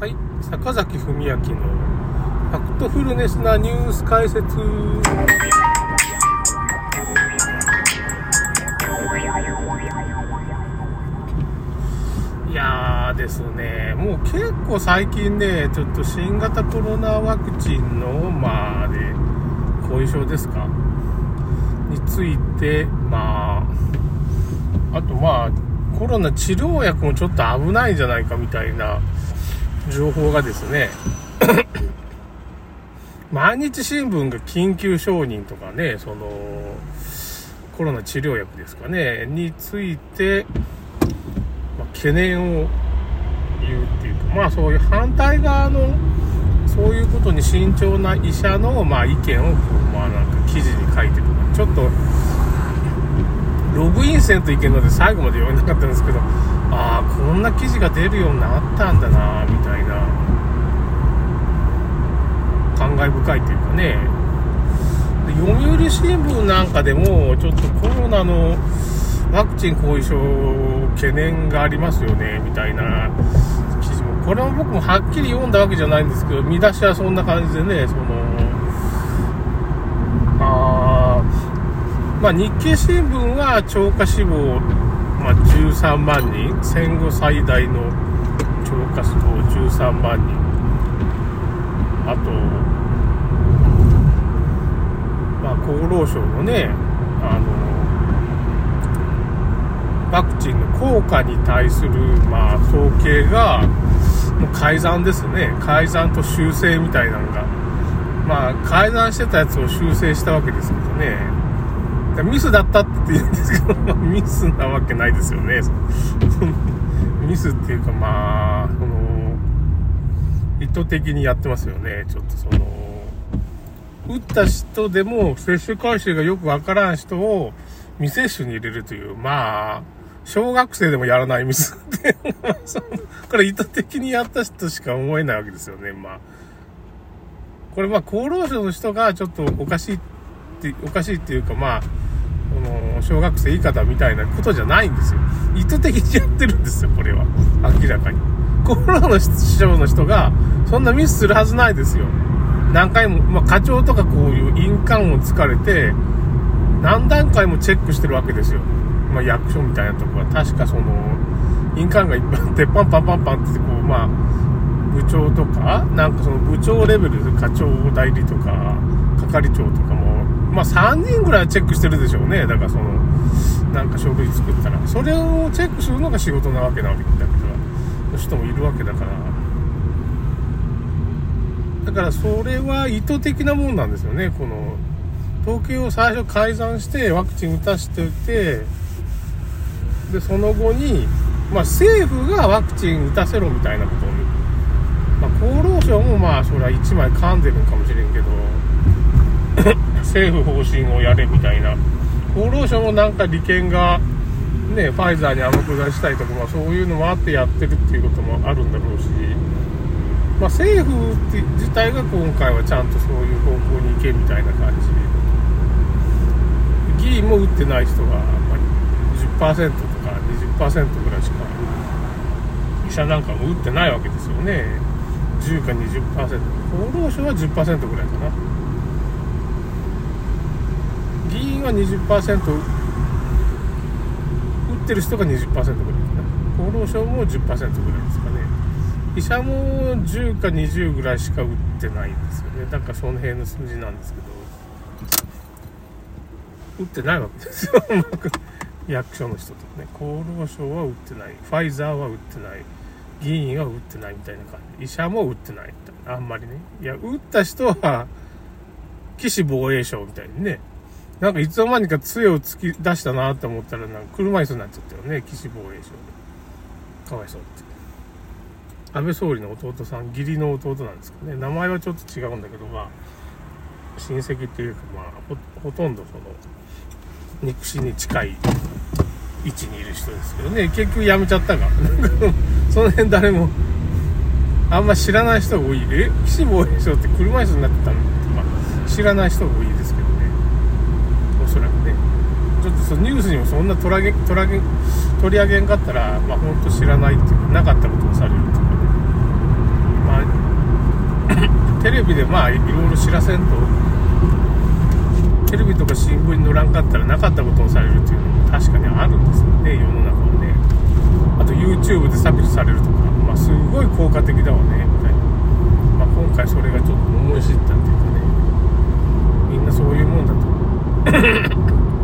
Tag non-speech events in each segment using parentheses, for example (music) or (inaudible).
はい、坂崎文明のファクトフルネスなニュース解説。いやーですね、もう結構最近ね、ちょっと新型コロナワクチンの、まあね、後遺症ですか？について、まあ、あとまあ、コロナ治療薬もちょっと危ないんじゃないかみたいな情報がですね、(coughs) 毎日新聞が緊急承認とかね、その、コロナ治療薬ですかね、について、まあ、懸念を言うっていうか、まあそういう反対側の、そういうことに慎重な医者の、まあ、意見を、まあなんか記事に書いてる。ちょっと、ログインせんといけんので最後まで読めなかったんですけど、ああ、こんな記事が出るようになったんだな、みたいな、感慨深いというかね、読売新聞なんかでも、ちょっとコロナのワクチン後遺症懸念がありますよね、みたいな記事も、これも僕もはっきり読んだわけじゃないんですけど、見出しはそんな感じでね、その、あまあ、日経新聞は超過死亡、まあ、13万人、戦後最大の超過死亡13万人、あと、まあ、厚労省のね、あの、ワクチンの効果に対する、まあ、統計が、もう改ざんですね。改ざんと修正みたいなのが。まあ、改ざんしてたやつを修正したわけですけどね。ミスだったって言うんですけど、ミスなわけないですよね。(laughs) ミスっていうか、まあ、その、意図的にやってますよね。ちょっとその、打った人でも接種回数がよくわからん人を未接種に入れるという、まあ、小学生でもやらないミスって、(laughs) これ意図的にやった人しか思えないわけですよね。まあ、これまあ厚労省の人がちょっとおかしいって、おかしいっていうかまあ、小学生以下だみたいなことじゃないんですよ。意図的にやってるんですよ、これは。明らかに。コロナの省の人がそんなミスするはずないですよ。何回も、まあ課長とかこういう印鑑をつかれて、何段階もチェックしてるわけですよ。まあ役所みたいなとこは確かその、印鑑がいっぱい、鉄板パンパンパンってこう、まあ、部長とか、なんかその部長レベルで課長代理とか、係長とか、まあ3人ぐらいチェックしてるでしょうね。だからその、なんか書類作ったら。それをチェックするのが仕事なわけなわけだけど、の人もいるわけだから。だからそれは意図的なもんなんですよね。この、統計を最初改ざんしてワクチン打たしておいて、で、その後に、まあ政府がワクチン打たせろみたいなことを、まあ厚労省もまあそれは一枚噛んでるんかもしれんけど、政府方針をやれみたいな。厚労省もなんか利権が、ね、ファイザーに天下したいとか、まあそういうのもあってやってるっていうこともあるんだろうし、まあ政府自体が今回はちゃんとそういう方向に行けみたいな感じ。議員も打ってない人が、まあ、10%とか20%ぐらいしか、医者なんかも打ってないわけですよね。10か20%。厚労省は10%ぐらいかな。議員は20%打ってる人が20%ぐらいかな。厚労省も10%ぐらいですかね。医者も10か20ぐらいしか打ってないんですよね。だかその辺の数字なんですけど。打ってないわけですよ。(laughs) 役所の人とね。厚労省は打ってない。ファイザーは打ってない。議員は打ってないみたいな感じ。医者も打ってないみたいな。あんまりね。いや、打った人は、岸防衛省みたいにね。なんかいつの間にか杖を突き出したなって思ったら、なんか車椅子になっちゃったよね。岸防衛省で。かわいそうって。安倍総理の弟さん、義理の弟なんですかね。名前はちょっと違うんだけど、まあ、親戚っていうか、まあ、ほとんどその、肉親に近い位置にいる人ですけどね。結局辞めちゃったが。(laughs) その辺誰も、あんま知らない人が多い。え？岸防衛省って車椅子になってたの？まあ、知らない人が多いですけどね。おそらくね。ちょっとそんな取り上げ、取り上げ、取り上げんかったら、まあ本当知らないっていうか、なかったことをされると。かね。ま、(coughs) テレビでまあいろいろ知らせんと。テレビとか新聞に載らんかったらなかったことをされるっていうのも確かにあるんですよね世の中はね。あと YouTube で削除されるとかまあすごい効果的だわねみたいな、まあ、今回それがちょっと思い知ったっていうかね。みんなそういうもんだと。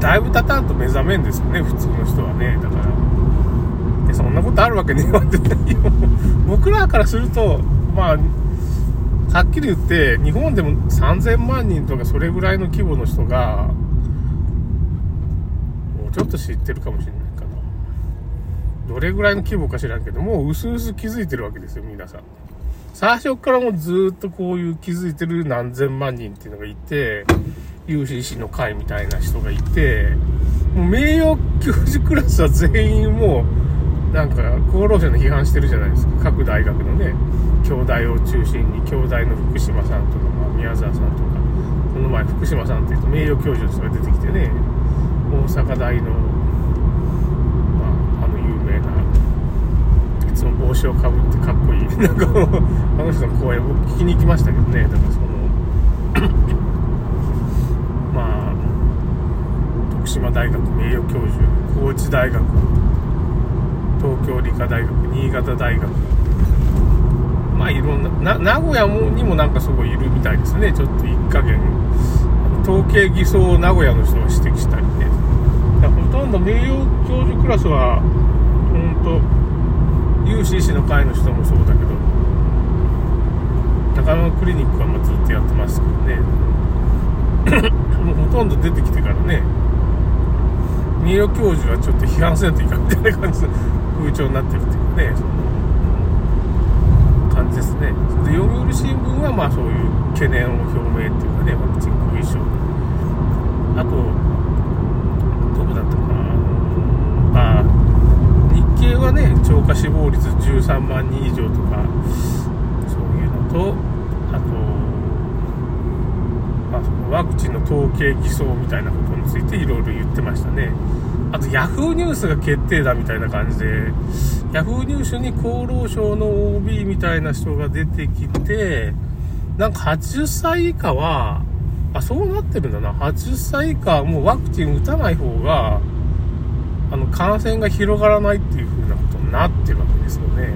だいぶ経たんと目覚めんですよね普通の人はね。だから。でそんなことあるわけねえわって僕らからするとまあはっきり言って日本でも3000万人とかそれぐらいの規模の人がもうちょっと知ってるかもしれないかな。どれぐらいの規模か知らんけどもう薄々気づいてるわけですよ皆さん。最初からもうずっとこういう気づいてる何千万人っていうのがいて UCC の会みたいな人がいて、もう名誉教授クラスは全員もう、なんか厚労省の批判してるじゃないですか。各大学のね、京大を中心に、京大の福島さんとか、ま、宮沢さんとか、この前福島さんっていうと名誉教授の人が出てきてね、大阪大の、まあ、あの有名な、いつも帽子をかぶってかっこいい、なんかあの人の講演僕聞きに行きましたけどね、だからその、島大学名誉教授高知大学東京理科大学新潟大学。まあいろんな名古屋もにもなんかすごいいるみたいですね。ちょっと一加減統計偽装を名古屋の人が指摘したりね。ほとんど名誉教授クラスは本当 UCC の会の人もそうだけど中野クリニックはまずっとやってますけどね。もうほとんど出てきてからね名誉教授はちょっと批判せんといかんみたいな感じの風潮になってるっていうね、その感じですねそれ。で、読売新聞はまあそういう懸念を表明っていうかね、ワクチン後遺症。あと、どこだったかな、あ、日経はね、超過死亡率13万人以上とか、そういうの、と、まあ、そのワクチンの統計偽装みたいなことについていろいろ言ってましたね。あと、ヤフーニュースが決定だみたいな感じで、ヤフーニュースに厚労省の OB みたいな人が出てきて、なんか80歳以下は、あ、そうなってるんだな。80歳以下はもうワクチン打たない方が、あの、感染が広がらないっていう風なことになってるわけですよね。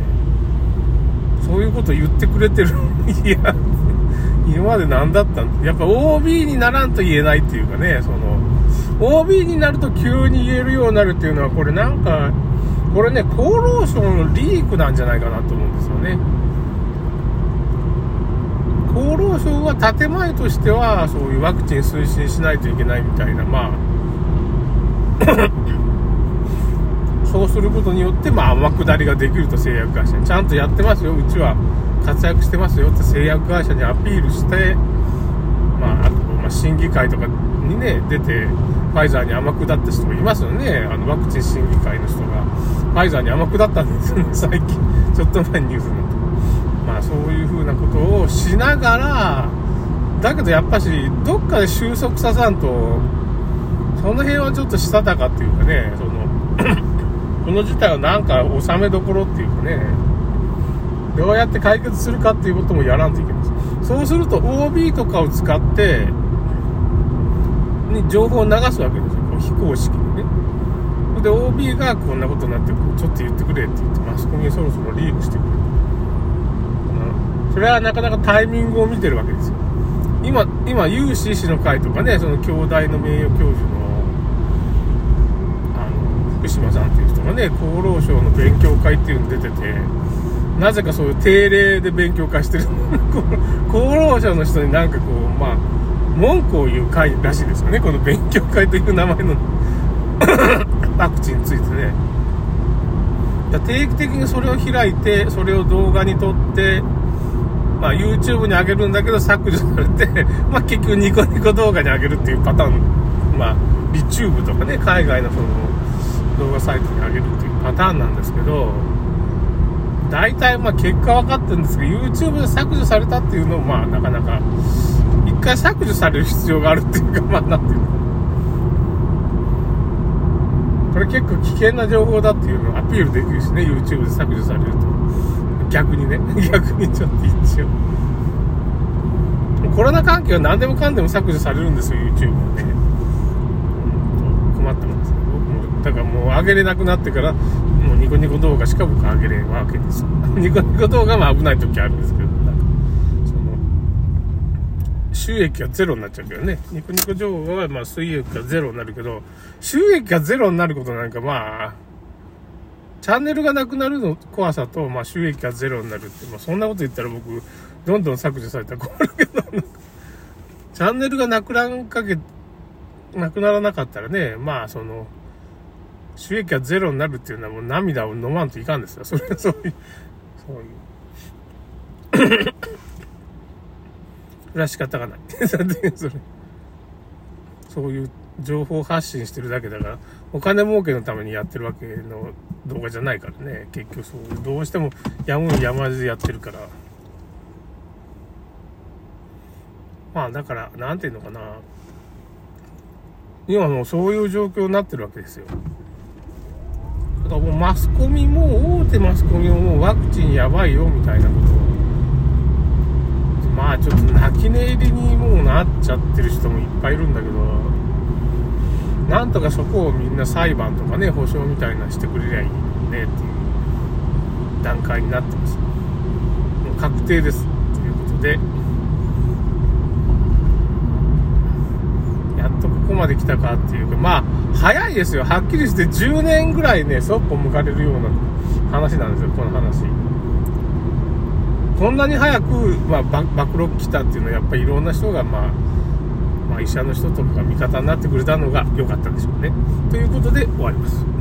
そういうこと言ってくれてる。(laughs) いや、今まで何だったん？やっぱ OB にならんと言えないっていうかね、その、OB になると急に言えるようになるっていうのは、これなんか、これね、厚労省のリークなんじゃないかなと思うんですよね。厚労省は建前としては、そういうワクチン推進しないといけないみたいな、まあ、そうすることによって、まあ、天下りができると製薬会社に。ちゃんとやってますよ、うちは活躍してますよって製薬会社にアピールして、まあ、あと、ま、審議会とかにね、出て、ファイザーに天下った人もいますよね。あの、ワクチン審議会の人が、ファイザーに天下ったんですよね、(laughs) 最近。ちょっと前にニュースになって。まあ、そういう風なことをしながら、だけどやっぱし、どっかで収束ささんと、その辺はちょっとしたたかっていうかね、その (clears throat) この事態はなんか収めどころっていうかね、どうやって解決するかっていうこともやらんといけない。そうすると OB とかを使って、に情報を流すわけですよ。こう非公式にね。で、OB がこんなことになってちょっと言ってくれって言って、マスコミにそろそろリークしてくれそれはなかなかタイミングを見てるわけですよ。今、今、UCC の会とかね、その京大の名誉教授の、あの、福島さんっていう人がね、厚労省の勉強会っていうの出てて、なぜかそういう定例で勉強会してる。(laughs) 厚労省の人になんかこう、まあ、文句を言う会らしいですよね。この勉強会という名前の (coughs) ワクチンについてね。定期的にそれを開いて、それを動画に撮って、まあ、YouTube に上げるんだけど削除されて、(laughs) まあ、結局ニコニコ動画に上げるっていうパターン、まあ、リチューブとかね、海外のその動画サイトに上げるっていうパターンなんですけど、大体まあ結果分かってるんですけど、YouTube で削除されたっていうのもまあなかなか一回削除される必要があるっていうか、(laughs) まあ、なんていうの。これ結構危険な情報だっていうのをアピールできるしね、YouTube で削除されると。逆にね。(laughs) 逆にちょっと一応。コロナ関係は何でもかんでも削除されるんですよ、YouTube はね。困ってます。僕も、だからもう上げれなくなってから、ニコニコ動画しか僕上げれんわけです。ニコニコ動画も危ない時あるんですけど、なんか、その、収益がゼロになっちゃうけどね。ニコニコ動画はまあ収益がゼロになるけど、収益がゼロになることなんかまあ、チャンネルがなくなるの怖さと、まあ収益がゼロになるって、まあそんなこと言ったら僕、どんどん削除されたら困るけど、チャンネルがなくなかけ、なくならなかったらね、まあその、収益がゼロになるっていうのはもう涙を飲まんといかんですよ。それは (laughs) そういう、そういう。それは仕方がない。(laughs) それそういう情報発信してるだけだから、お金儲けのためにやってるわけの動画じゃないからね。結局そういう、どうしてもやむにやまずやってるから。まあだから、なんていうのかな。今もうそういう状況になってるわけですよ。だからもうマスコミも、大手マスコミももうワクチンやばいよみたいなことを。まあちょっと泣き寝入りにもうなっちゃってる人もいっぱいいるんだけど、なんとかそこをみんな裁判とかね、保証みたいなしてくれりゃいいねっていう段階になってます。もう確定です。ということで、やっとここまで来たかっていうか、まあ、早いですよ。はっきりして10年ぐらいね、そっぽ向かれるような話なんですよ、この話。こんなに早く、まあ、暴露来たっていうのは、やっぱりいろんな人が、まあ、まあ、医者の人とかが味方になってくれたのが良かったんでしょうね。ということで終わります。